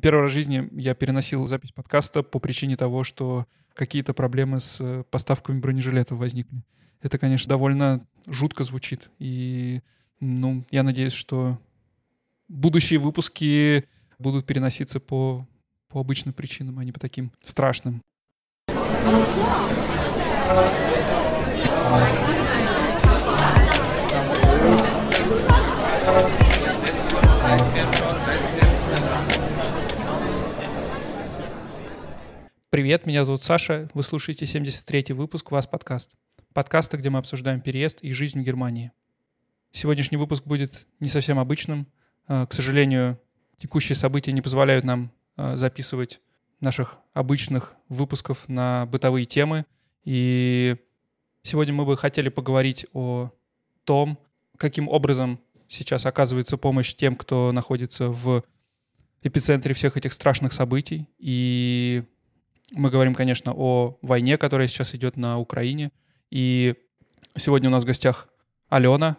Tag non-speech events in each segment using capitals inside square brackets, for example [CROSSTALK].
Первый раз в жизни я переносил запись подкаста по причине того, что какие-то проблемы с э, поставками бронежилетов возникли. Это, конечно, довольно жутко звучит. И, ну, я надеюсь, что будущие выпуски будут переноситься по, по обычным причинам, а не по таким страшным. Привет, меня зовут Саша, вы слушаете 73-й выпуск «Вас подкаст». Подкаста, где мы обсуждаем переезд и жизнь в Германии. Сегодняшний выпуск будет не совсем обычным. А, к сожалению, текущие события не позволяют нам а, записывать наших обычных выпусков на бытовые темы. И сегодня мы бы хотели поговорить о том, каким образом сейчас оказывается помощь тем, кто находится в эпицентре всех этих страшных событий. И мы говорим, конечно, о войне, которая сейчас идет на Украине. И сегодня у нас в гостях Алена.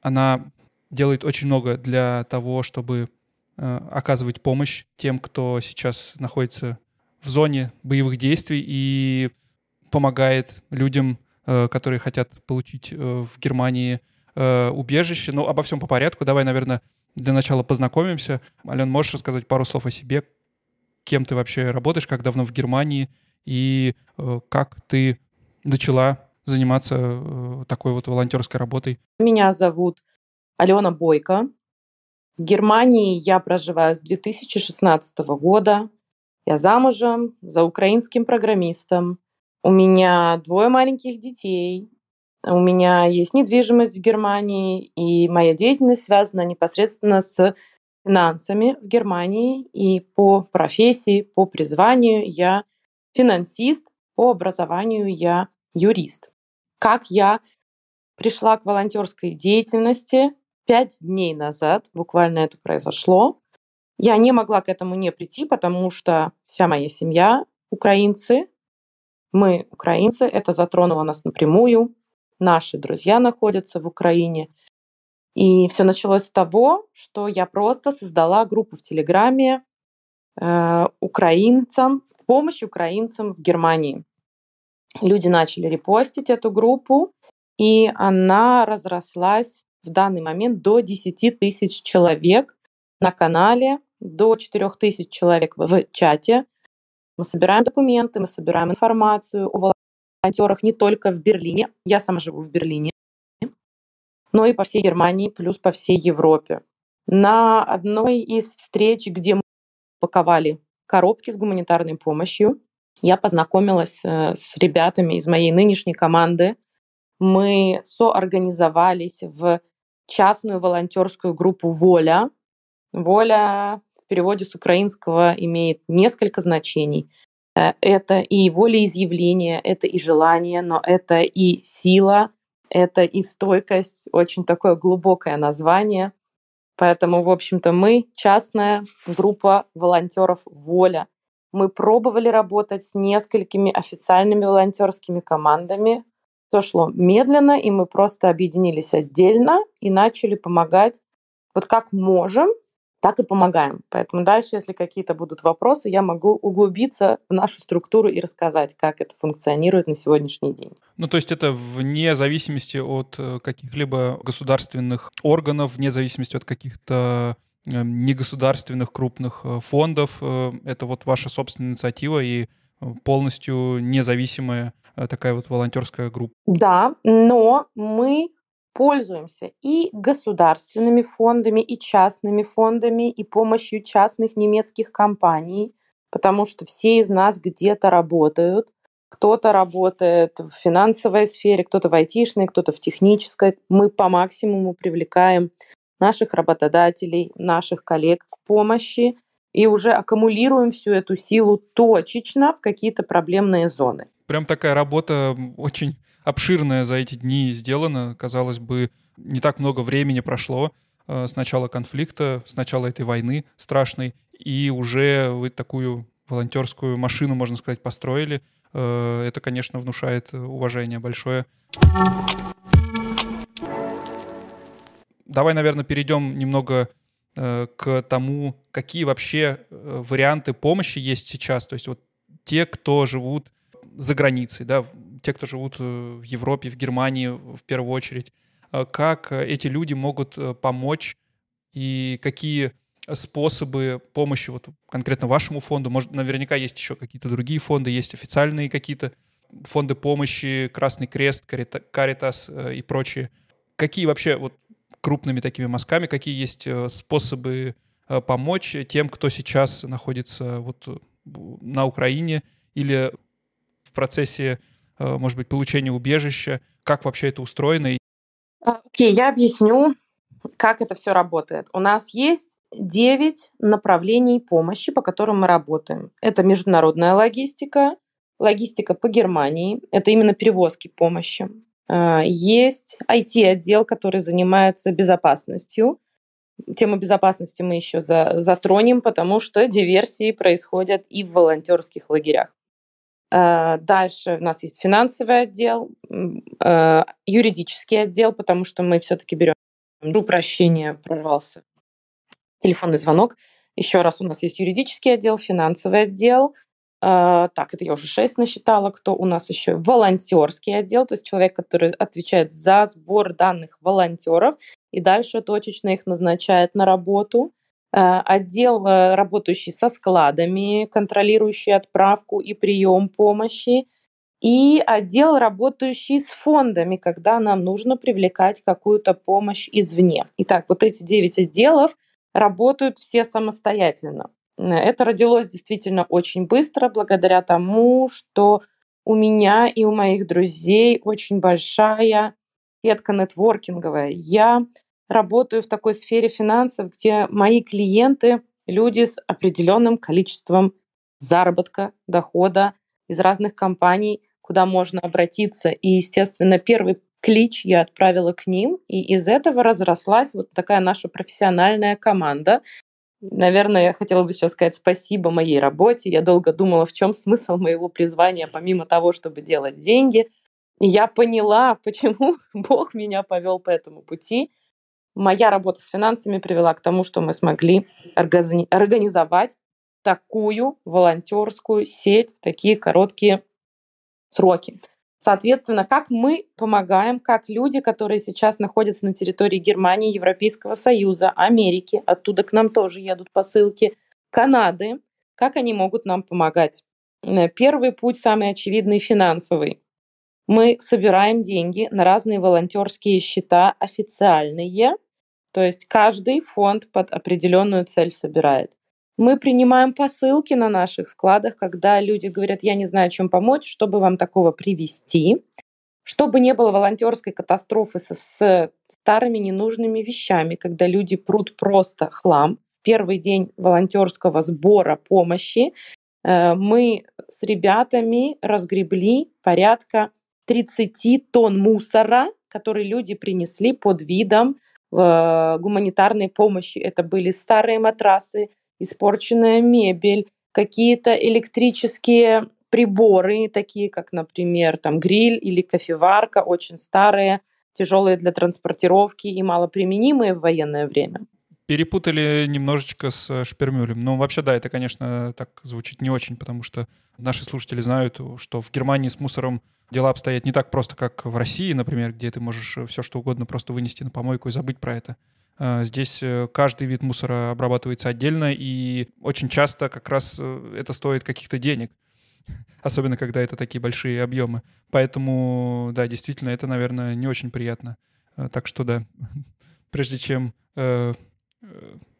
Она делает очень много для того, чтобы э, оказывать помощь тем, кто сейчас находится в зоне боевых действий и помогает людям, э, которые хотят получить э, в Германии убежище. Ну, обо всем по порядку. Давай, наверное, для начала познакомимся. Ален, можешь рассказать пару слов о себе? Кем ты вообще работаешь, как давно в Германии и э, как ты начала заниматься э, такой вот волонтерской работой? Меня зовут Алена Бойко. В Германии я проживаю с 2016 года. Я замужем за украинским программистом. У меня двое маленьких детей. У меня есть недвижимость в Германии, и моя деятельность связана непосредственно с финансами в Германии, и по профессии, по призванию я финансист, по образованию я юрист. Как я пришла к волонтерской деятельности пять дней назад, буквально это произошло. Я не могла к этому не прийти, потому что вся моя семья украинцы. Мы украинцы, это затронуло нас напрямую. Наши друзья находятся в Украине – и все началось с того, что я просто создала группу в Телеграме э, украинцам, помощь украинцам в Германии. Люди начали репостить эту группу, и она разрослась в данный момент до 10 тысяч человек на канале, до 4 тысяч человек в чате. Мы собираем документы, мы собираем информацию о волонтерах не только в Берлине. Я сама живу в Берлине но и по всей Германии, плюс по всей Европе. На одной из встреч, где мы паковали коробки с гуманитарной помощью, я познакомилась э, с ребятами из моей нынешней команды. Мы соорганизовались в частную волонтерскую группу «Воля». «Воля» в переводе с украинского имеет несколько значений. Э, это и волеизъявление, это и желание, но это и сила, это и стойкость, очень такое глубокое название. Поэтому, в общем-то, мы частная группа волонтеров «Воля». Мы пробовали работать с несколькими официальными волонтерскими командами. Все шло медленно, и мы просто объединились отдельно и начали помогать вот как можем, так и помогаем. Поэтому дальше, если какие-то будут вопросы, я могу углубиться в нашу структуру и рассказать, как это функционирует на сегодняшний день. Ну, то есть это вне зависимости от э, каких-либо государственных органов, вне зависимости от каких-то э, негосударственных крупных э, фондов. Это вот ваша собственная инициатива и полностью независимая такая вот волонтерская группа. Да, но мы пользуемся и государственными фондами, и частными фондами, и помощью частных немецких компаний, потому что все из нас где-то работают. Кто-то работает в финансовой сфере, кто-то в айтишной, кто-то в технической. Мы по максимуму привлекаем наших работодателей, наших коллег к помощи и уже аккумулируем всю эту силу точечно в какие-то проблемные зоны. Прям такая работа очень обширная за эти дни сделана. Казалось бы, не так много времени прошло э, с начала конфликта, с начала этой войны страшной, и уже вы такую волонтерскую машину, можно сказать, построили. Э, это, конечно, внушает уважение большое. Давай, наверное, перейдем немного э, к тому, какие вообще варианты помощи есть сейчас. То есть вот те, кто живут за границей, да, те, кто живут в Европе, в Германии в первую очередь, как эти люди могут помочь и какие способы помощи вот конкретно вашему фонду? Может, наверняка есть еще какие-то другие фонды, есть официальные какие-то фонды помощи, Красный Крест, Каритас и прочие. Какие вообще вот крупными такими мазками, какие есть э, способы э, помочь тем, кто сейчас находится вот на Украине или в процессе, э, может быть, получения убежища? Как вообще это устроено? А, окей, okay, я объясню как это все работает. У нас есть 9 направлений помощи, по которым мы работаем. Это международная логистика, логистика по Германии, это именно перевозки помощи. А, есть IT-отдел, который занимается безопасностью. Тему безопасности мы еще за, затронем, потому что диверсии происходят и в волонтерских лагерях. А, дальше у нас есть финансовый отдел, а, юридический отдел, потому что мы все-таки берем прощения, прорвался телефонный звонок. Еще раз, у нас есть юридический отдел, финансовый отдел. Э, так, это я уже шесть насчитала. Кто у нас еще? Волонтерский отдел, то есть человек, который отвечает за сбор данных волонтеров и дальше точечно их назначает на работу. Э, отдел, э, работающий со складами, контролирующий отправку и прием помощи и отдел, работающий с фондами, когда нам нужно привлекать какую-то помощь извне. Итак, вот эти девять отделов работают все самостоятельно. Это родилось действительно очень быстро, благодаря тому, что у меня и у моих друзей очень большая сетка нетворкинговая. Я работаю в такой сфере финансов, где мои клиенты — люди с определенным количеством заработка, дохода из разных компаний, куда можно обратиться. И, естественно, первый клич я отправила к ним, и из этого разрослась вот такая наша профессиональная команда. Наверное, я хотела бы сейчас сказать спасибо моей работе. Я долго думала, в чем смысл моего призвания, помимо того, чтобы делать деньги. И я поняла, [LAUGHS] почему Бог меня повел по этому пути. Моя работа с финансами привела к тому, что мы смогли организовать такую волонтерскую сеть в такие короткие сроки. Соответственно, как мы помогаем, как люди, которые сейчас находятся на территории Германии, Европейского Союза, Америки, оттуда к нам тоже едут посылки, Канады, как они могут нам помогать? Э, первый путь, самый очевидный, финансовый. Мы собираем деньги на разные волонтерские счета официальные, то есть каждый фонд под определенную цель собирает. Мы принимаем посылки на наших складах, когда люди говорят, я не знаю, чем помочь, чтобы вам такого привезти, чтобы не было волонтерской катастрофы с, с старыми ненужными вещами, когда люди прут просто хлам. Первый день волонтерского сбора помощи э, мы с ребятами разгребли порядка 30 тонн мусора, которые люди принесли под видом э, гуманитарной помощи. Это были старые матрасы, испорченная мебель, какие-то электрические приборы, такие как, например, там гриль или кофеварка, очень старые, тяжелые для транспортировки и малоприменимые в военное время. Перепутали немножечко с шпермюлем. Ну, вообще, да, это, конечно, так звучит не очень, потому что наши слушатели знают, что в Германии с мусором дела обстоят не так просто, как в России, например, где ты можешь все что угодно просто вынести на помойку и забыть про это. Э, здесь э, каждый вид мусора обрабатывается отдельно, и очень часто как раз э, это стоит каких-то денег, [LAUGHS] особенно когда это такие большие объемы. Поэтому, да, действительно, это, наверное, не очень приятно. Так что, да, [LAUGHS] прежде чем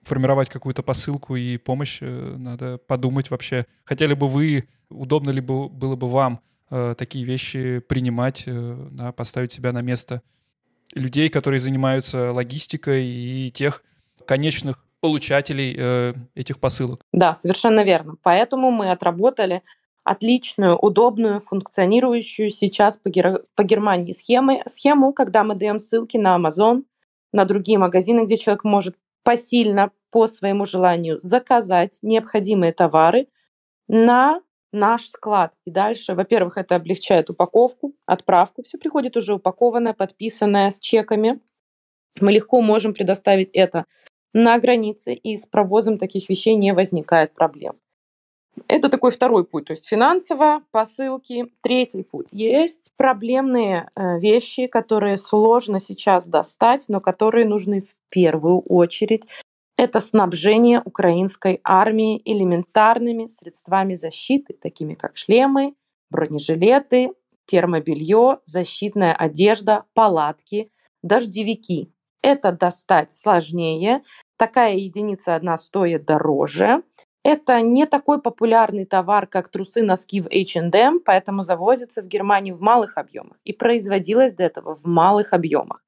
формировать какую-то посылку и помощь, надо подумать вообще, хотели бы вы, удобно ли было бы вам такие вещи принимать, да, поставить себя на место людей, которые занимаются логистикой и тех конечных получателей э, этих посылок. Да, совершенно верно. Поэтому мы отработали отличную, удобную, функционирующую сейчас по, Гер... по Германии схемы, схему, когда мы даем ссылки на Amazon, на другие магазины, где человек может посильно, по своему желанию, заказать необходимые товары на наш склад. И дальше, во-первых, это облегчает упаковку, отправку. Все приходит уже упакованное, подписанное с чеками. Мы легко можем предоставить это на границе, и с провозом таких вещей не возникает проблем. Это такой второй путь, то есть финансово, посылки. Третий путь. Есть проблемные э, вещи, которые сложно сейчас достать, но которые нужны в первую очередь. Это снабжение украинской армии элементарными средствами защиты, такими как шлемы, бронежилеты, термобелье, защитная одежда, палатки, дождевики. Это достать сложнее. Такая единица одна стоит дороже. Это не такой популярный товар, как трусы, носки в H&M, поэтому завозится в Германию в малых объемах и производилось до этого в малых объемах.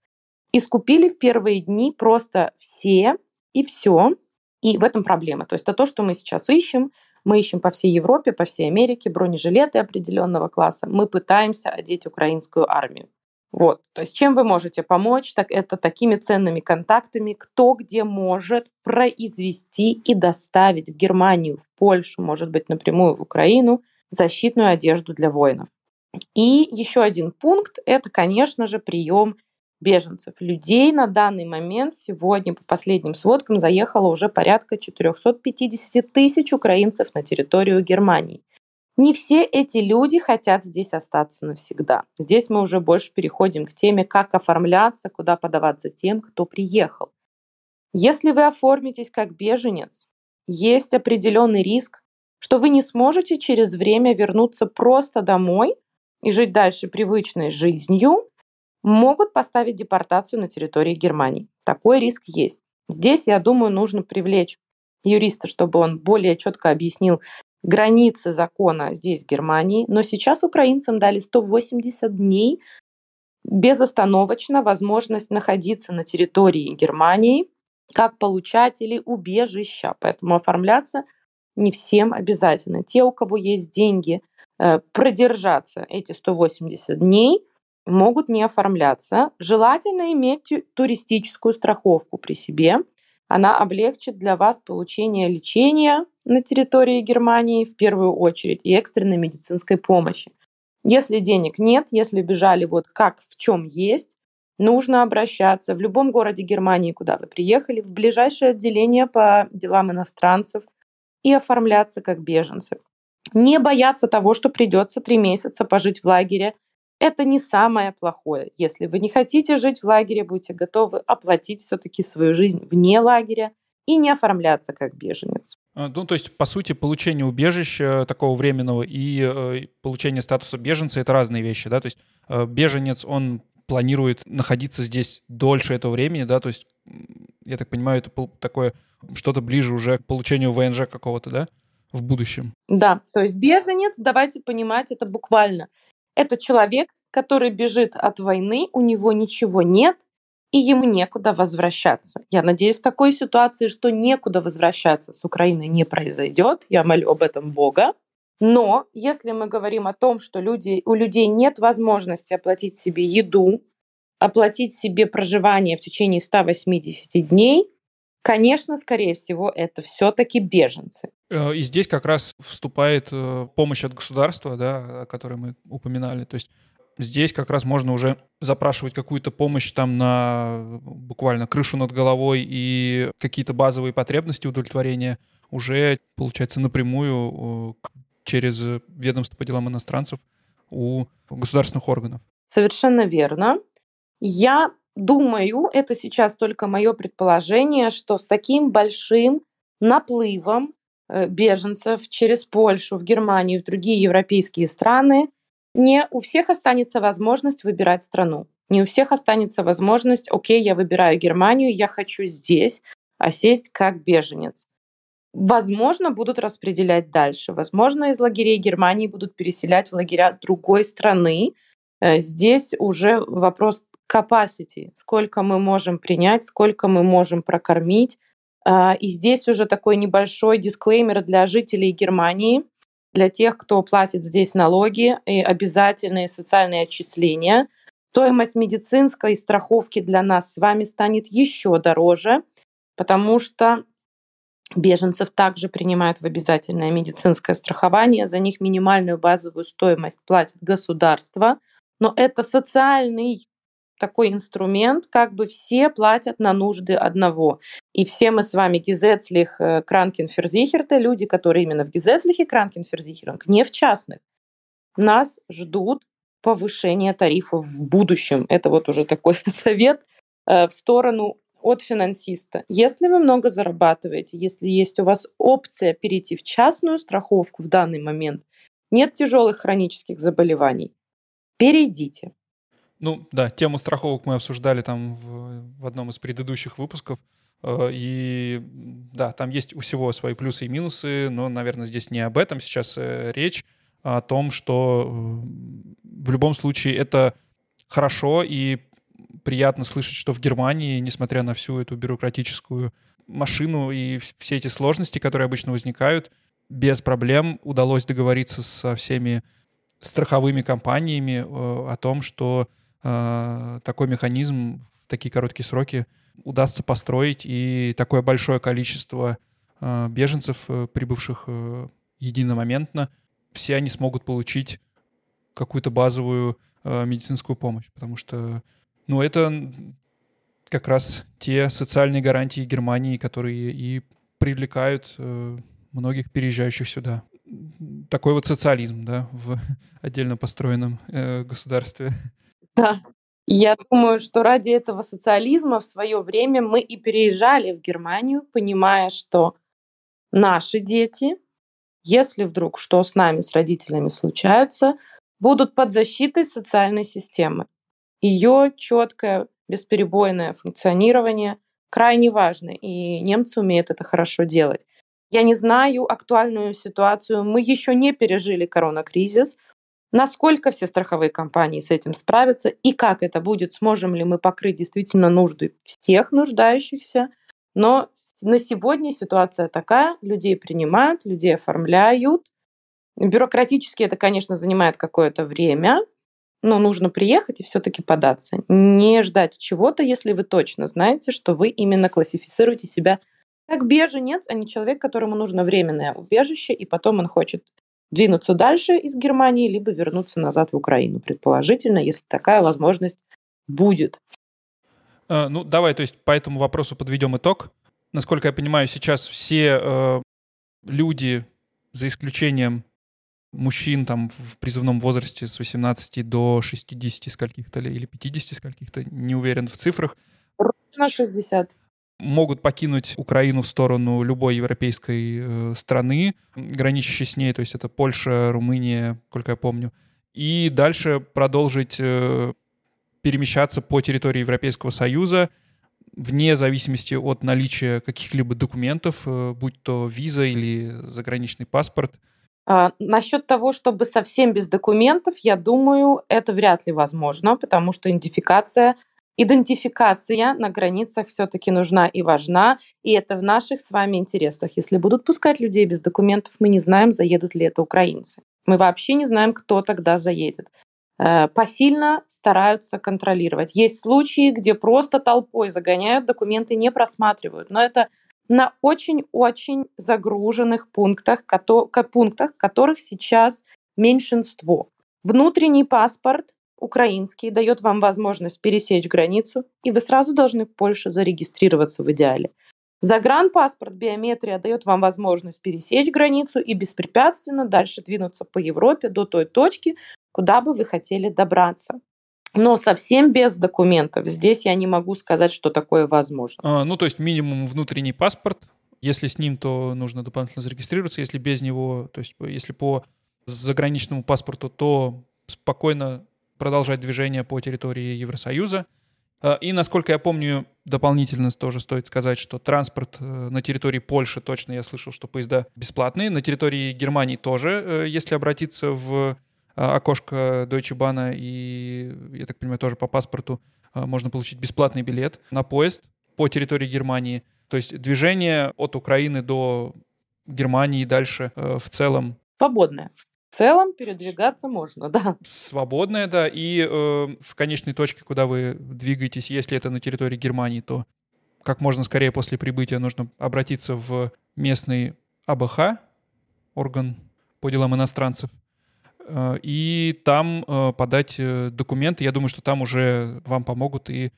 И скупили в первые дни просто все и все. И в этом проблема. То есть это то, что мы сейчас ищем. Мы ищем по всей Европе, по всей Америке бронежилеты определенного класса. Мы пытаемся одеть украинскую армию. Вот, то есть чем вы можете помочь, так это такими ценными контактами, кто где может произвести и доставить в Германию, в Польшу, может быть, напрямую в Украину защитную одежду для воинов. И еще один пункт – это, конечно же, прием беженцев. Людей на данный момент сегодня по последним сводкам заехало уже порядка 450 тысяч украинцев на территорию Германии. Не все эти люди хотят здесь остаться навсегда. Здесь мы уже больше переходим к теме, как оформляться, куда подаваться тем, кто приехал. Если вы оформитесь как беженец, есть определенный риск, что вы не сможете через время вернуться просто домой и жить дальше привычной жизнью, могут поставить депортацию на территории Германии. Такой риск есть. Здесь, я думаю, нужно привлечь юриста, чтобы он более четко объяснил, границы закона здесь, в Германии, но сейчас украинцам дали 180 дней безостановочно возможность находиться на территории Германии как получатели убежища. Поэтому оформляться не всем обязательно. Те, у кого есть деньги э, продержаться эти 180 дней, могут не оформляться. Желательно иметь туристическую страховку при себе. Она облегчит для вас получение лечения на территории Германии в первую очередь и экстренной медицинской помощи. Если денег нет, если бежали вот как в чем есть, нужно обращаться в любом городе Германии, куда вы приехали, в ближайшее отделение по делам иностранцев и оформляться как беженцы. Не бояться того, что придется три месяца пожить в лагере. Это не самое плохое. Если вы не хотите жить в лагере, будьте готовы оплатить все-таки свою жизнь вне лагеря и не оформляться как беженец. А, ну, то есть, по сути, получение убежища такого временного и э, получение статуса беженца — это разные вещи, да? То есть э, беженец, он планирует находиться здесь дольше этого времени, да? То есть, я так понимаю, это такое что-то ближе уже к получению ВНЖ какого-то, да? В будущем. Да, то есть беженец, давайте понимать это буквально. Это человек, который бежит от войны, у него ничего нет, и ему некуда возвращаться. Я надеюсь, такой ситуации, что некуда возвращаться с Украины не произойдет. Я молю об этом Бога. Но если мы говорим о том, что люди, у людей нет возможности оплатить себе еду, оплатить себе проживание в течение 180 дней, конечно, скорее всего, это все-таки беженцы. Э, и здесь как раз вступает э, помощь от государства, да, о которой мы упоминали. То есть здесь как раз можно уже запрашивать какую-то помощь там на буквально крышу над головой и какие-то базовые потребности удовлетворения уже, получается, напрямую через ведомство по делам иностранцев у государственных органов. Совершенно верно. Я думаю, это сейчас только мое предположение, что с таким большим наплывом э, беженцев через Польшу, в Германию, в другие европейские страны, не у всех останется возможность выбирать страну. Не у всех останется возможность, окей, я выбираю Германию, я хочу здесь, а сесть как беженец. Возможно, будут распределять дальше. Возможно, из лагерей Германии будут переселять в лагеря другой страны. Э, здесь уже вопрос capacity, сколько мы можем принять, сколько мы можем прокормить. А, и здесь уже такой небольшой дисклеймер для жителей Германии – для тех, кто платит здесь налоги и обязательные социальные отчисления. Стоимость медицинской страховки для нас с вами станет еще дороже, потому что беженцев также принимают в обязательное медицинское страхование. За них минимальную базовую стоимость платит государство. Но это социальный такой инструмент, как бы все платят на нужды одного. И все мы с вами гизецлих э, кранкенферзихерты, люди, которые именно в гизецлихе кранкенферзихеринг, не в частных. Нас ждут повышения тарифов в будущем. Это вот уже такой [LAUGHS] совет э, в сторону от финансиста. Если вы много зарабатываете, если есть у вас опция перейти в частную страховку в данный момент, нет тяжелых хронических заболеваний, перейдите. Ну да, тему страховок мы обсуждали там в, в одном из предыдущих выпусков. Э, и да, там есть у всего свои плюсы и минусы, но, наверное, здесь не об этом сейчас э, речь, а о том, что э, в любом случае это хорошо и приятно слышать, что в Германии, несмотря на всю эту бюрократическую машину и все эти сложности, которые обычно возникают, без проблем удалось договориться со всеми страховыми компаниями о том, что такой механизм в такие короткие сроки удастся построить, и такое большое количество э, беженцев, э, прибывших э, единомоментно, все они смогут получить какую-то базовую э, медицинскую помощь, потому что, ну, это как раз те социальные гарантии Германии, которые и привлекают многих переезжающих сюда. Такой вот социализм, да, в [LAUGHS] отдельно построенном государстве. Да. Я думаю, что ради этого социализма в свое время мы и переезжали в Германию, понимая, что наши дети, если вдруг что с нами, с родителями случается, будут под защитой социальной системы. Ее четкое, бесперебойное функционирование крайне важно, и немцы умеют это хорошо делать. Я не знаю актуальную ситуацию. Мы еще не пережили коронакризис. Насколько все страховые компании с этим справятся и как это будет, сможем ли мы покрыть действительно нужды всех нуждающихся. Но на сегодня ситуация такая, людей принимают, людей оформляют. Бюрократически это, конечно, занимает какое-то время, но нужно приехать и все-таки податься. Не ждать чего-то, если вы точно знаете, что вы именно классифицируете себя как беженец, а не человек, которому нужно временное убежище, и потом он хочет двинуться дальше из Германии, либо вернуться назад в Украину, предположительно, если такая возможность будет. Э, ну, давай, то есть по этому вопросу подведем итог. Насколько я понимаю, сейчас все э, люди, за исключением мужчин там в призывном возрасте с 18 до 60 скольких-то или 50 скольких-то, не уверен в цифрах. Ровно 60 могут покинуть Украину в сторону любой европейской э, страны, граничащей с ней, то есть это Польша, Румыния, сколько я помню, и дальше продолжить э, перемещаться по территории Европейского Союза вне зависимости от наличия каких-либо документов, э, будь то виза или заграничный паспорт. А, насчет того, чтобы совсем без документов, я думаю, это вряд ли возможно, потому что идентификация идентификация на границах все-таки нужна и важна, и это в наших с вами интересах. Если будут пускать людей без документов, мы не знаем, заедут ли это украинцы. Мы вообще не знаем, кто тогда заедет. Э, посильно стараются контролировать. Есть случаи, где просто толпой загоняют, документы не просматривают. Но это на очень-очень загруженных пунктах, пунктах, которых сейчас меньшинство. Внутренний паспорт украинский дает вам возможность пересечь границу, и вы сразу должны в Польше зарегистрироваться в идеале. Загранпаспорт, биометрия дает вам возможность пересечь границу и беспрепятственно дальше двинуться по Европе до той точки, куда бы вы хотели добраться. Но совсем без документов. Здесь я не могу сказать, что такое возможно. А, ну, то есть минимум внутренний паспорт. Если с ним, то нужно дополнительно зарегистрироваться. Если без него, то есть если по заграничному паспорту, то спокойно продолжать движение по территории Евросоюза. Э, и, насколько я помню, дополнительно тоже стоит сказать, что транспорт э, на территории Польши точно я слышал, что поезда бесплатные. На территории Германии тоже, э, если обратиться в окошко Deutsche Bahn и, я так понимаю, тоже по паспорту можно получить бесплатный билет на поезд по территории Германии. То есть движение от Украины до Германии и дальше в целом свободное в целом передвигаться можно, [LAUGHS] да. Свободная, да. И э, в конечной точке, куда вы двигаетесь, если это на территории Германии, то как можно скорее после прибытия нужно обратиться в местный АБХ, орган по делам иностранцев, э, и там э, подать э, документы. Я думаю, что там уже вам помогут, и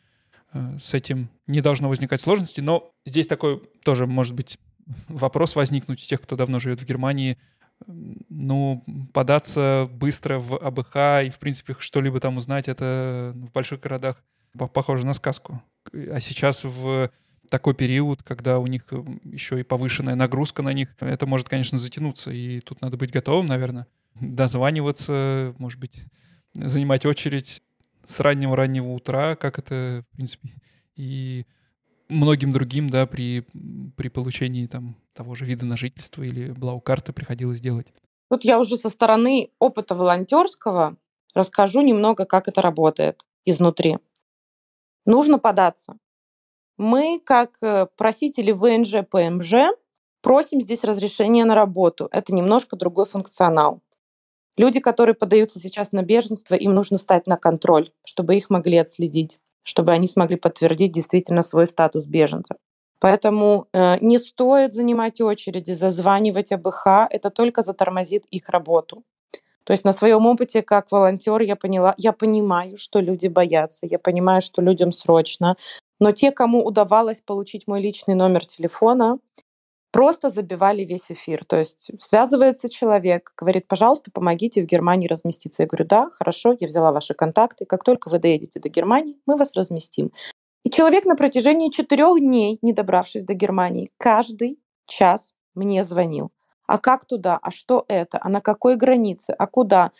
с этим не должно возникать сложности. Но здесь такой тоже, может быть, вопрос возникнуть у тех, кто давно живет в Германии. Ну, податься быстро в АБХ и, в принципе, что-либо там узнать, это в больших городах похоже на сказку. А сейчас в такой период, когда у них э, еще и повышенная нагрузка на них, это может, конечно, затянуться. И тут надо быть готовым, наверное, дозваниваться, может быть, занимать очередь с раннего-раннего утра, как это, в принципе, и многим другим, да, при, при получении там того же вида на жительство или блау-карты приходилось делать. Тут я уже со стороны опыта волонтерского расскажу немного, как это работает изнутри. Нужно податься. Мы, как э, просители ВНЖ, ПМЖ, просим здесь разрешение на работу. Это немножко другой функционал. Люди, которые подаются сейчас на беженство, им нужно стать на контроль, чтобы их могли отследить, чтобы они смогли подтвердить действительно свой статус беженца. Поэтому э, не стоит занимать очереди, зазванивать АБХ, это только затормозит их работу. То есть на своем опыте как волонтер я поняла, я понимаю, что люди боятся, я понимаю, что людям срочно, но те, кому удавалось получить мой личный номер телефона, просто забивали весь эфир. То есть связывается человек, говорит, пожалуйста, помогите в Германии разместиться. Я говорю, да, хорошо, я взяла ваши контакты. Как только вы доедете до Германии, мы вас разместим. И человек на протяжении четырех дней, не добравшись до Германии, каждый час мне звонил. А как туда? А что это? А на какой границе? А куда?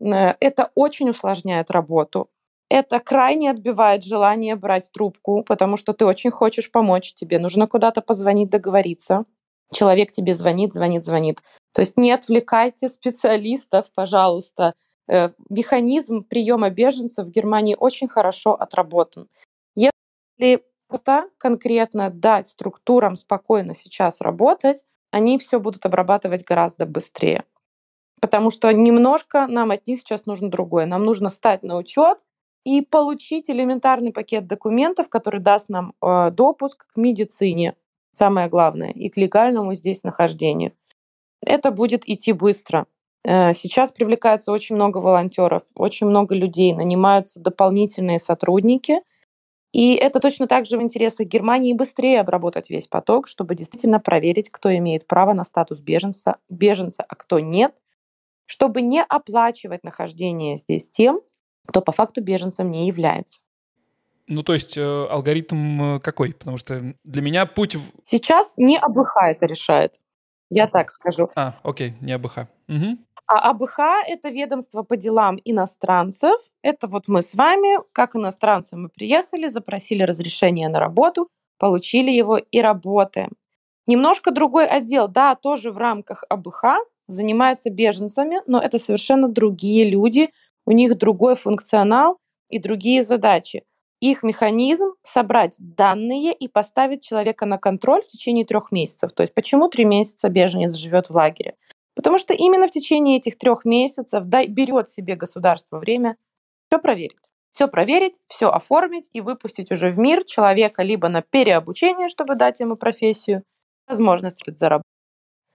Э, это очень усложняет работу это крайне отбивает желание брать трубку, потому что ты очень хочешь помочь, тебе нужно куда-то позвонить, договориться. Человек тебе звонит, звонит, звонит. То есть не отвлекайте специалистов, пожалуйста. Э, механизм приема беженцев в Германии очень хорошо отработан. Если просто конкретно дать структурам спокойно сейчас работать, они все будут обрабатывать гораздо быстрее. Потому что немножко нам от них сейчас нужно другое. Нам нужно стать на учет, и получить элементарный пакет документов, который даст нам э, допуск к медицине, самое главное, и к легальному здесь нахождению. Это будет идти быстро. Э, сейчас привлекается очень много волонтеров, очень много людей, нанимаются дополнительные сотрудники. И это точно так же в интересах Германии быстрее обработать весь поток, чтобы действительно проверить, кто имеет право на статус беженца, беженца а кто нет, чтобы не оплачивать нахождение здесь тем, кто по факту беженцем не является. Ну, то есть э, алгоритм э, какой? Потому что для меня путь... В... Сейчас не АБХ это решает. Я так скажу. А, окей, не АБХ. Угу. А АБХ — это ведомство по делам иностранцев. Это вот мы с вами, как иностранцы, мы приехали, запросили разрешение на работу, получили его и работаем. Немножко другой отдел, да, тоже в рамках АБХ, занимается беженцами, но это совершенно другие люди, у них другой функционал и другие задачи. Их механизм — собрать данные и поставить человека на контроль в течение трех месяцев. То есть почему три месяца беженец живет в лагере? Потому что именно в течение этих трех месяцев да, берет себе государство время все проверить. Все проверить, все оформить и выпустить уже в мир человека либо на переобучение, чтобы дать ему профессию, возможность заработать,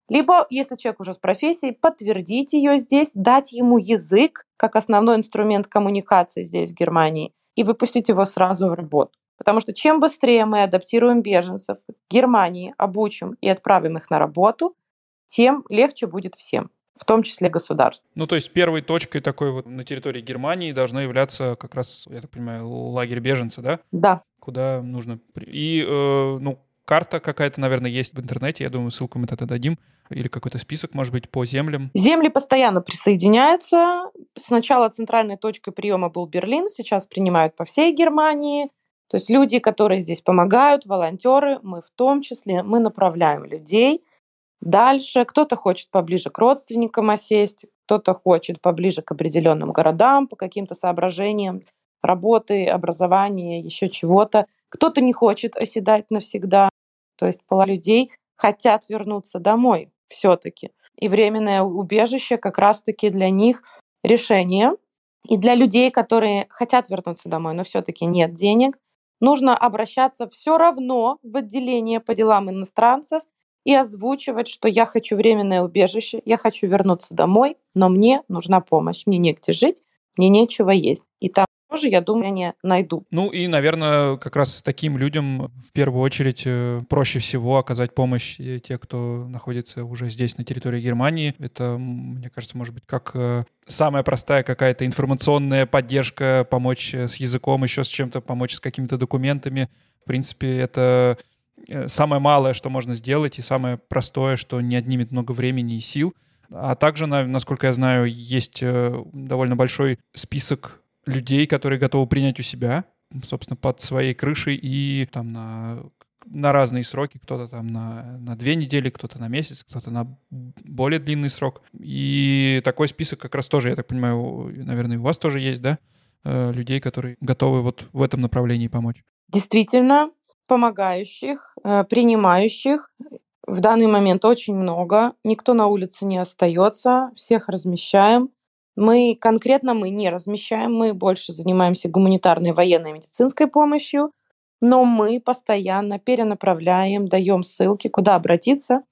либо, если человек уже с профессией, подтвердить ее здесь, дать ему язык как основной инструмент коммуникации здесь, в Германии, и выпустить его сразу в работу. Потому что чем быстрее мы адаптируем беженцев к Германии, обучим и отправим их на работу, тем легче будет всем в том числе государству. Ну, то есть первой точкой такой вот на территории Германии должно являться как раз, я так понимаю, лагерь беженца, да? Да. Куда нужно... И, э, ну, карта какая-то, наверное, есть в интернете. Я думаю, ссылку мы тогда дадим. Или какой-то список, может быть, по землям. Земли постоянно присоединяются. Сначала центральной точкой приема был Берлин, сейчас принимают по всей Германии. То есть люди, которые здесь помогают, волонтеры, мы в том числе, мы направляем людей дальше. Кто-то хочет поближе к родственникам осесть, кто-то хочет поближе к определенным городам по каким-то соображениям работы, образования, еще чего-то. Кто-то не хочет оседать навсегда. То есть пола людей хотят вернуться домой все-таки. И временное убежище как раз-таки для них решение. И для людей, которые хотят вернуться домой, но все-таки нет денег, нужно обращаться все равно в отделение по делам иностранцев и озвучивать, что я хочу временное убежище, я хочу вернуться домой, но мне нужна помощь, мне негде жить, мне нечего есть. И там тоже, я думаю, они найдут. Ну и, наверное, как раз таким людям в первую очередь э, проще всего оказать помощь э, те, кто находится уже здесь, на территории Германии. Это, мне кажется, может быть, как э, самая простая какая-то информационная поддержка, помочь с языком, еще с чем-то, помочь с какими-то документами. В принципе, это самое малое, что можно сделать, и самое простое, что не отнимет много времени и сил. А также, насколько я знаю, есть довольно большой список людей, которые готовы принять у себя, собственно, под своей крышей и там на, на разные сроки. Кто-то там на, на две недели, кто-то на месяц, кто-то на более длинный срок. И такой список как раз тоже, я так понимаю, наверное, у вас тоже есть, да? Э, людей, которые готовы вот в этом направлении помочь. Действительно, помогающих, э, принимающих. В данный момент очень много. Никто на улице не остается. Всех размещаем. Мы конкретно мы не размещаем, мы больше занимаемся гуманитарной, военной, медицинской помощью, но мы постоянно перенаправляем, даем ссылки, куда обратиться,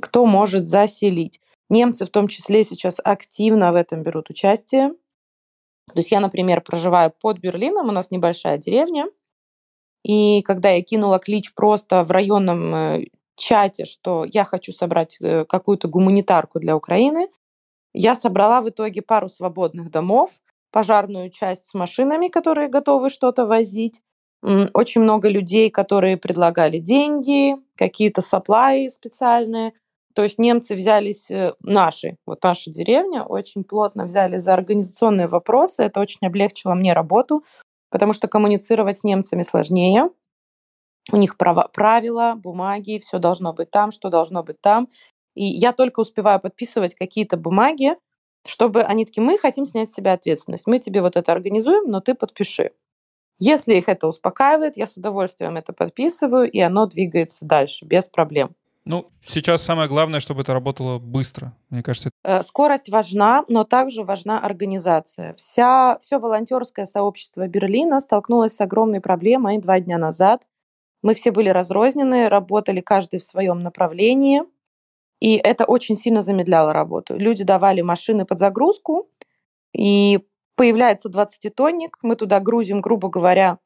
кто может заселить. Немцы в том числе сейчас активно в этом берут участие. То есть я, например, проживаю под Берлином, у нас небольшая деревня, и когда я кинула клич просто в районном э, чате, что я хочу собрать э, какую-то гуманитарку для Украины, я собрала в итоге пару свободных домов, пожарную часть с машинами, которые готовы что-то возить, очень много людей, которые предлагали деньги, какие-то саплаи специальные. То есть немцы взялись, э, наши, вот наша деревня, очень плотно взяли за организационные вопросы. Это очень облегчило мне работу, потому что коммуницировать с немцами сложнее. У них права, правила, бумаги, все должно быть там, что должно быть там. И я только успеваю подписывать какие-то бумаги, чтобы они такие, мы хотим снять с себя ответственность, мы тебе вот это организуем, но ты подпиши. Если их это успокаивает, я с удовольствием это подписываю, и оно двигается дальше, без проблем. Ну, сейчас самое главное, чтобы это работало быстро. Мне кажется, э, Скорость важна, но также важна организация. Вся, все волонтерское сообщество Берлина столкнулось с огромной проблемой два дня назад. Мы все были разрознены, работали каждый в своем направлении, и это очень сильно замедляло работу. Люди давали машины под загрузку, и появляется 20-тонник, мы туда грузим, грубо говоря,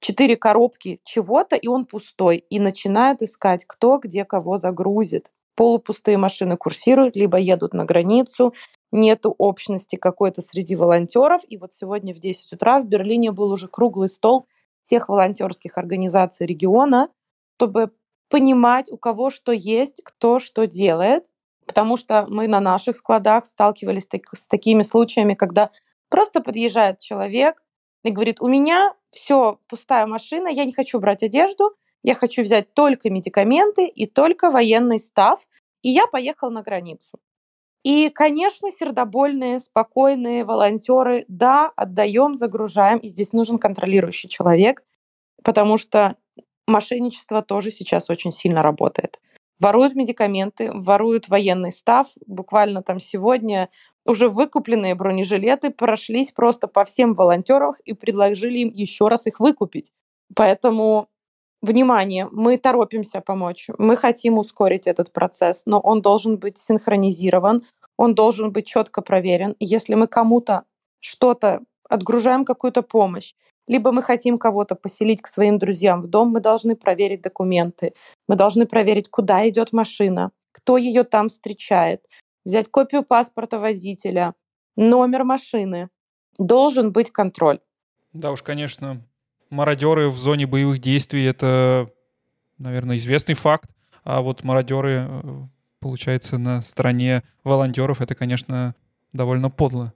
четыре коробки чего-то, и он пустой. И начинают искать, кто где кого загрузит. Полупустые машины курсируют, либо едут на границу, нету общности какой-то среди волонтеров. И вот сегодня в 10 утра в Берлине был уже круглый стол всех волонтерских организаций региона, чтобы понимать, у кого что есть, кто что делает. Потому что мы на наших складах сталкивались с такими случаями, когда просто подъезжает человек, и говорит, у меня все, пустая машина, я не хочу брать одежду, я хочу взять только медикаменты и только военный став, и я поехал на границу. И, конечно, сердобольные, спокойные волонтеры, да, отдаем, загружаем, и здесь нужен контролирующий человек, потому что мошенничество тоже сейчас очень сильно работает. Воруют медикаменты, воруют военный став. Буквально там сегодня уже выкупленные бронежилеты прошлись просто по всем волонтерам и предложили им еще раз их выкупить. Поэтому, внимание, мы торопимся помочь, мы хотим ускорить этот процесс, но он должен быть синхронизирован, он должен быть четко проверен. Если мы кому-то что-то отгружаем какую-то помощь, либо мы хотим кого-то поселить к своим друзьям в дом, мы должны проверить документы, мы должны проверить, куда идет машина, кто ее там встречает, взять копию паспорта водителя, номер машины. Должен быть контроль. Да уж, конечно, мародеры в зоне боевых действий — это, наверное, известный факт. А вот мародеры, э, получается, на стороне волонтеров — это, конечно, довольно подло.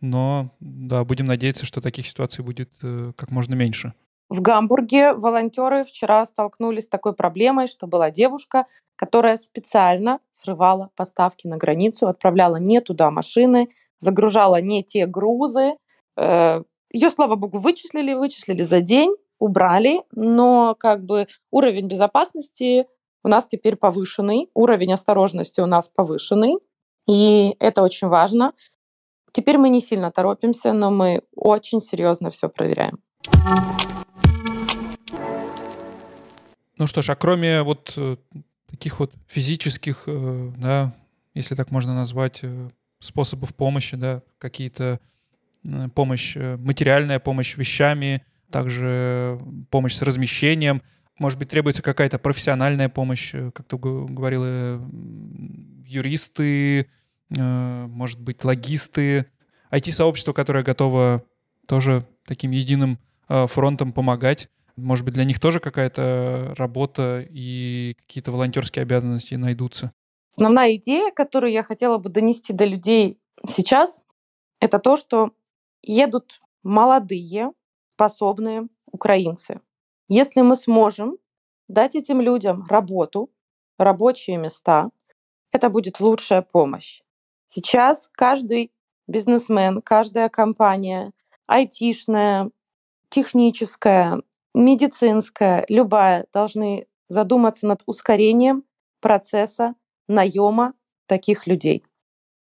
Но, да, будем надеяться, что таких ситуаций будет э, как можно меньше. В Гамбурге волонтеры вчера столкнулись с такой проблемой, что была девушка, которая специально срывала поставки на границу, отправляла не туда машины, загружала не те грузы. Э, Ее, слава богу, вычислили, вычислили за день, убрали, но как бы уровень безопасности у нас теперь повышенный, уровень осторожности у нас повышенный, и это очень важно. Теперь мы не сильно торопимся, но мы очень серьезно все проверяем. Ну что ж, а кроме вот э, таких вот физических, э, да, если так можно назвать, э, способов помощи, да, какие-то помощь, материальная помощь вещами, также помощь с размещением. Может быть, требуется какая-то профессиональная помощь, как ты говорила, юристы, может быть, логисты, IT-сообщество, которое готово тоже таким единым фронтом помогать. Может быть, для них тоже какая-то работа и какие-то волонтерские обязанности найдутся? Основная идея, которую я хотела бы донести до людей сейчас, это то, что едут молодые, способные украинцы. Если мы сможем дать этим людям работу, рабочие места, это будет лучшая помощь. Сейчас каждый бизнесмен, каждая компания, айтишная, техническая, медицинская, любая, должны задуматься над ускорением процесса наема таких людей.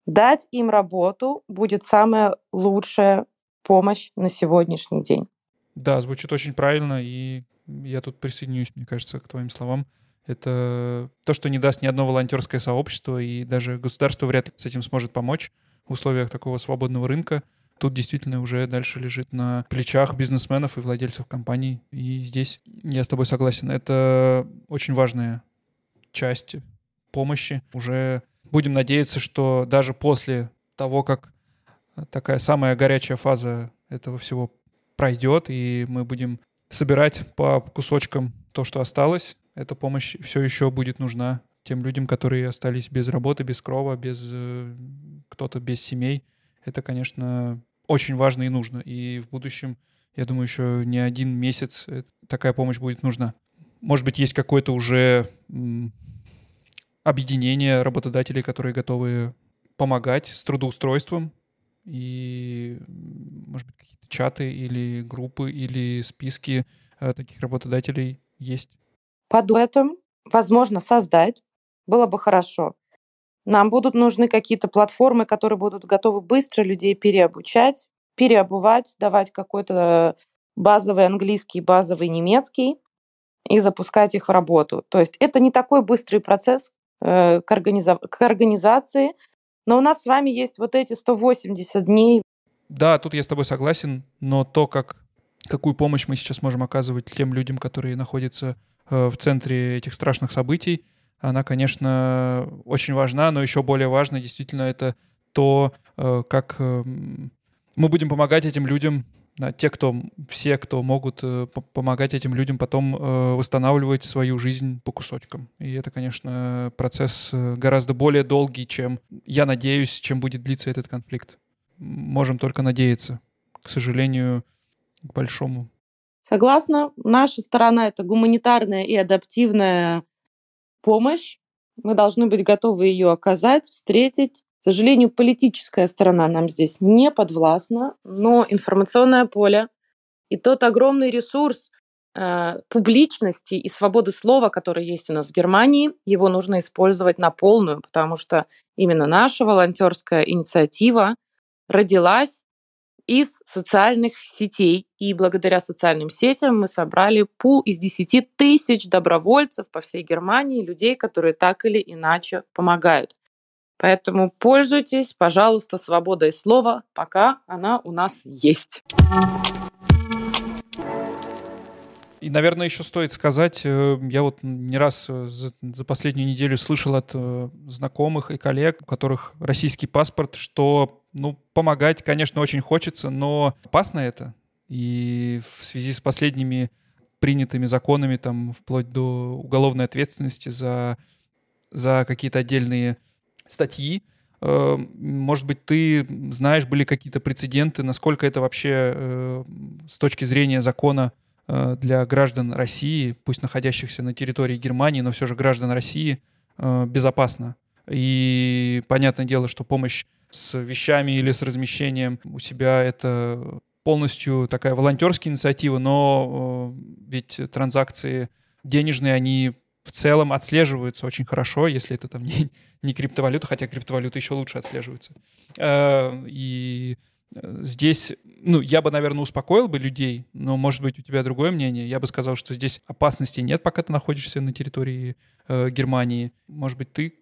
Дать им работу будет самая лучшая помощь на сегодняшний день. Да, звучит очень правильно, и я тут присоединюсь, мне кажется, к твоим словам. Это то, что не даст ни одно волонтерское сообщество, и даже государство вряд ли с этим сможет помочь в условиях такого свободного рынка. Тут действительно уже дальше лежит на плечах бизнесменов и владельцев компаний. И здесь я с тобой согласен. Это очень важная часть помощи. Уже будем надеяться, что даже после того, как такая самая горячая фаза этого всего пройдет, и мы будем собирать по кусочкам то, что осталось, эта помощь все еще будет нужна тем людям, которые остались без работы, без крова, без э, кто-то без семей. Это, конечно, очень важно и нужно. И в будущем, я думаю, еще не один месяц такая помощь будет нужна. Может быть, есть какое-то уже объединение работодателей, которые готовы помогать с трудоустройством. И, может быть, какие-то чаты или группы или списки э, таких работодателей есть. Под этом, возможно, создать было бы хорошо. Нам будут нужны какие-то платформы, которые будут готовы быстро людей переобучать, переобувать, давать какой-то базовый английский, базовый немецкий и запускать их в работу. То есть это не такой быстрый процесс э, к, организа- к организации, но у нас с вами есть вот эти 180 дней. Да, тут я с тобой согласен, но то, как, какую помощь мы сейчас можем оказывать тем людям, которые находятся э, в центре этих страшных событий, она, конечно, очень важна, но еще более важно действительно это то, э, как эм, мы будем помогать этим людям, те, кто, все, кто могут э, помогать этим людям потом восстанавливать свою жизнь по кусочкам. И это, конечно, процесс гораздо более долгий, чем, я надеюсь, чем будет длиться этот конфликт. Можем только надеяться, к сожалению, к большому. Согласна. Наша сторона — это гуманитарная и адаптивная помощь. Мы должны быть готовы ее оказать, встретить. К сожалению, политическая сторона нам здесь не подвластна, но информационное поле и тот огромный ресурс э, публичности и свободы слова, который есть у нас в Германии, его нужно использовать на полную, потому что именно наша волонтерская инициатива родилась из социальных сетей. И благодаря социальным сетям мы собрали пул из 10 тысяч добровольцев по всей Германии, людей, которые так или иначе помогают. Поэтому пользуйтесь, пожалуйста, свободой слова, пока она у нас есть. И, наверное, еще стоит сказать, э, я вот не раз э, за, последнюю неделю слышал от э, знакомых и коллег, у которых российский паспорт, что, ну, помогать, конечно, очень хочется, но опасно это. И в связи с последними принятыми законами, там, вплоть до уголовной ответственности за, за какие-то отдельные статьи, может быть, ты знаешь, были какие-то прецеденты, насколько это вообще с точки зрения закона Э, для граждан России, пусть находящихся на территории Германии, но все же граждан России, э, безопасно. И понятное дело, что помощь с вещами или с размещением у себя это полностью такая волонтерская инициатива, но э, ведь транзакции денежные, они в целом отслеживаются очень хорошо, если это там [LAUGHS] не, не криптовалюта, хотя криптовалюта еще лучше отслеживается. И здесь, ну, я бы, наверное, успокоил бы людей, но, может быть, у тебя другое мнение. Я бы сказал, что здесь опасности нет, пока ты находишься на территории э, Германии. Может быть, ты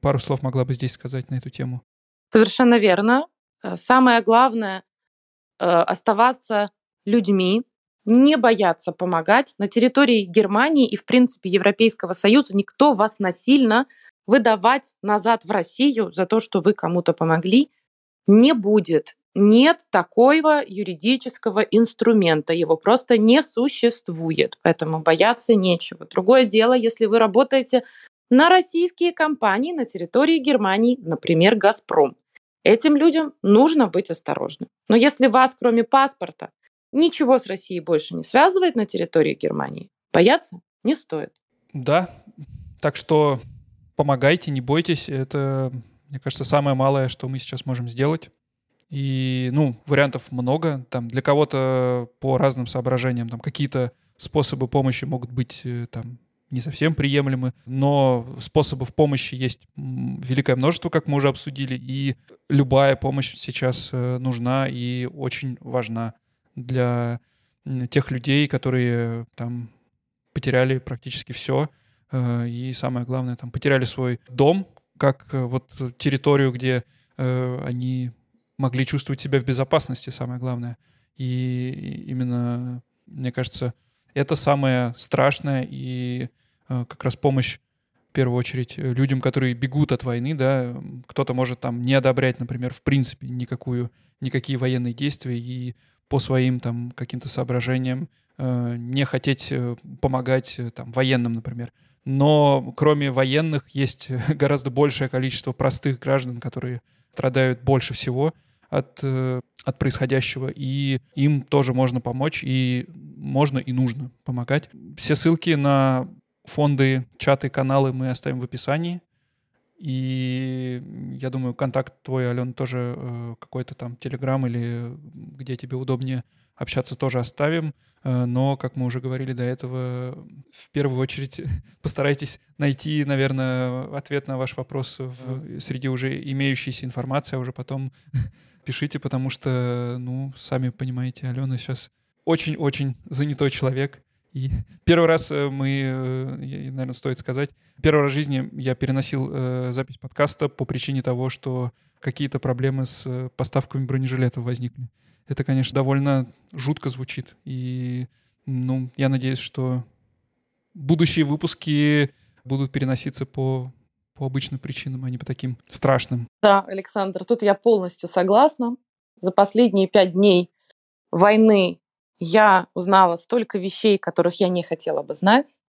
пару слов могла бы здесь сказать на эту тему? Совершенно верно. Э, самое главное э, оставаться людьми, не бояться помогать. На территории Германии и, в принципе, Европейского Союза никто вас насильно выдавать назад в Россию за то, что вы кому-то помогли, не будет. Нет такого юридического инструмента, его просто не существует, поэтому бояться нечего. Другое дело, если вы работаете на российские компании на территории Германии, например, «Газпром». Этим людям нужно быть осторожным. Но если вас, кроме паспорта, ничего с Россией больше не связывает на территории Германии, бояться не стоит. Да, так что помогайте, не бойтесь. Это, мне кажется, самое малое, что мы сейчас можем сделать. И, ну, вариантов много. Там для кого-то по разным соображениям там какие-то способы помощи могут быть э, там не совсем приемлемы, но способов помощи есть великое множество, как мы уже обсудили, и любая помощь сейчас э, нужна и очень важна для тех людей, которые там потеряли практически все, э, и самое главное, там потеряли свой дом, как э, вот территорию, где они могли чувствовать себя в безопасности, самое главное. И именно, мне кажется, это самое страшное и Э, как раз помощь в первую очередь э, людям, которые бегут от войны, да, кто-то может там не одобрять, например, в принципе никакую, никакие военные действия и по своим там каким-то соображениям э, не хотеть э, помогать э, там военным, например. Но кроме военных есть [LAUGHS] гораздо большее количество простых граждан, которые страдают больше всего от, э, от происходящего, и им тоже можно помочь, и можно и нужно помогать. Все ссылки на Фонды, чаты, каналы мы оставим в описании. И я думаю, контакт твой, Ален, тоже э, какой-то там Телеграм или где тебе удобнее общаться, тоже оставим. Э, но, как мы уже говорили до этого, в первую очередь [LAUGHS] постарайтесь найти, наверное, ответ на ваш вопрос в, среди уже имеющейся информации, а уже потом [LAUGHS] пишите, потому что, ну, сами понимаете, Алена сейчас очень-очень занятой человек. И первый раз э, мы, э, наверное, стоит сказать, первый раз в жизни я переносил э, запись подкаста по причине того, что какие-то проблемы с поставками бронежилетов возникли. Это, конечно, довольно жутко звучит. И, ну, я надеюсь, что будущие выпуски будут переноситься по, по обычным причинам, а не по таким страшным. Да, Александр, тут я полностью согласна. За последние пять дней войны я узнала столько вещей, которых я не хотела бы знать.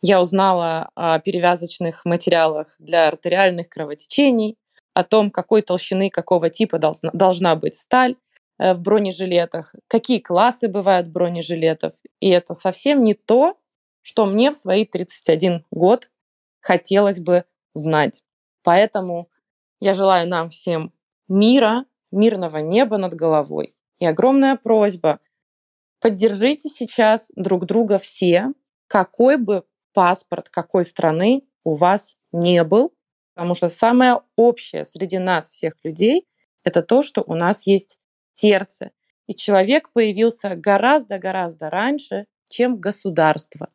Я узнала о перевязочных материалах для артериальных кровотечений, о том, какой толщины, какого типа должна, быть сталь э, в бронежилетах, какие классы бывают бронежилетов. И это совсем не то, что мне в свои 31 год хотелось бы знать. Поэтому я желаю нам всем мира, мирного неба над головой. И огромная просьба – Поддержите сейчас друг друга все, какой бы паспорт какой страны у вас не был, потому что самое общее среди нас всех людей — это то, что у нас есть сердце. И человек появился гораздо-гораздо раньше, чем государство.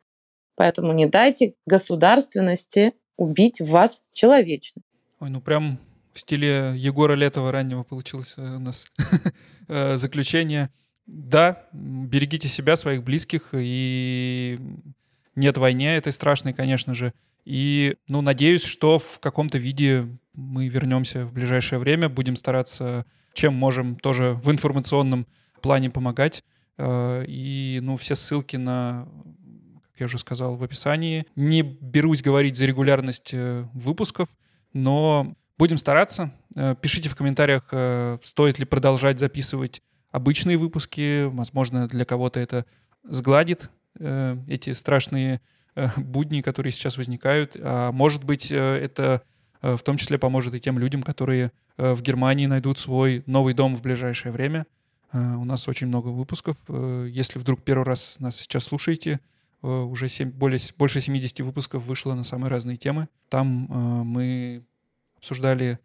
Поэтому не дайте государственности убить в вас человечность. Ой, ну прям в стиле Егора Летова раннего получилось э, у нас [LAUGHS] э, заключение. Да, берегите себя, своих близких, и нет войне этой страшной, конечно же. И, ну, надеюсь, что в каком-то виде мы вернемся в ближайшее время, будем стараться, чем можем, тоже в информационном плане помогать. Э, и, ну, все ссылки на, как я уже сказал, в описании. Не берусь говорить за регулярность э, выпусков, но будем стараться. Э, пишите в комментариях, стоит ли продолжать записывать обычные выпуски. Возможно, для кого-то это сгладит э, эти страшные э, будни, которые сейчас возникают. А может быть, э, это э, в том числе поможет и тем людям, которые э, в Германии найдут свой новый дом в ближайшее время. Э, у нас очень много выпусков. Э, если вдруг первый раз нас сейчас слушаете, э, уже 7, более, больше 70 выпусков вышло на самые разные темы. Там э, мы обсуждали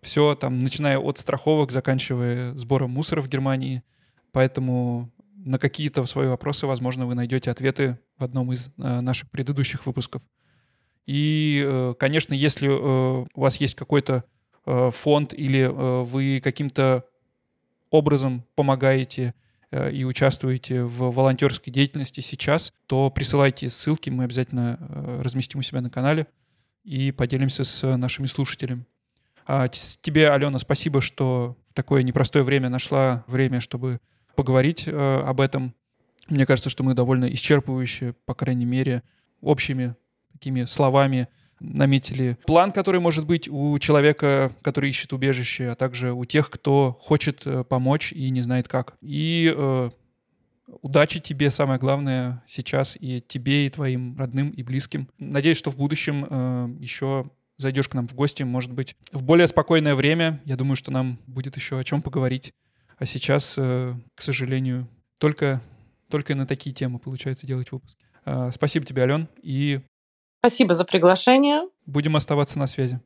все там, начиная от страховок, заканчивая сбором мусора в Германии. Поэтому на какие-то свои вопросы, возможно, вы найдете ответы в одном из э, наших предыдущих выпусков. И, э, конечно, если э, у вас есть какой-то фонд или вы каким-то образом помогаете и участвуете в волонтерской деятельности сейчас, то присылайте ссылки, мы обязательно разместим у себя на канале и поделимся с нашими слушателями. А тебе, Алена, спасибо, что в такое непростое время нашла время, чтобы поговорить э, об этом. Мне кажется, что мы довольно исчерпывающе, по крайней мере, общими такими словами наметили план, который может быть у человека, который ищет убежище, а также у тех, кто хочет э, помочь и не знает как. И э, удачи тебе, самое главное, сейчас и тебе, и твоим родным, и близким. Надеюсь, что в будущем э, еще зайдешь к нам в гости, может быть, в более спокойное время. Я думаю, что нам будет еще о чем поговорить. А сейчас, э, к сожалению, только, только на такие темы получается делать выпуски. А, спасибо тебе, Ален, и... Спасибо за приглашение. Будем оставаться на связи.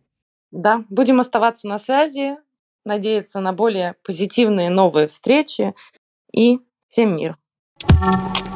Да, будем оставаться на связи, надеяться на более позитивные новые встречи и всем мир. thank you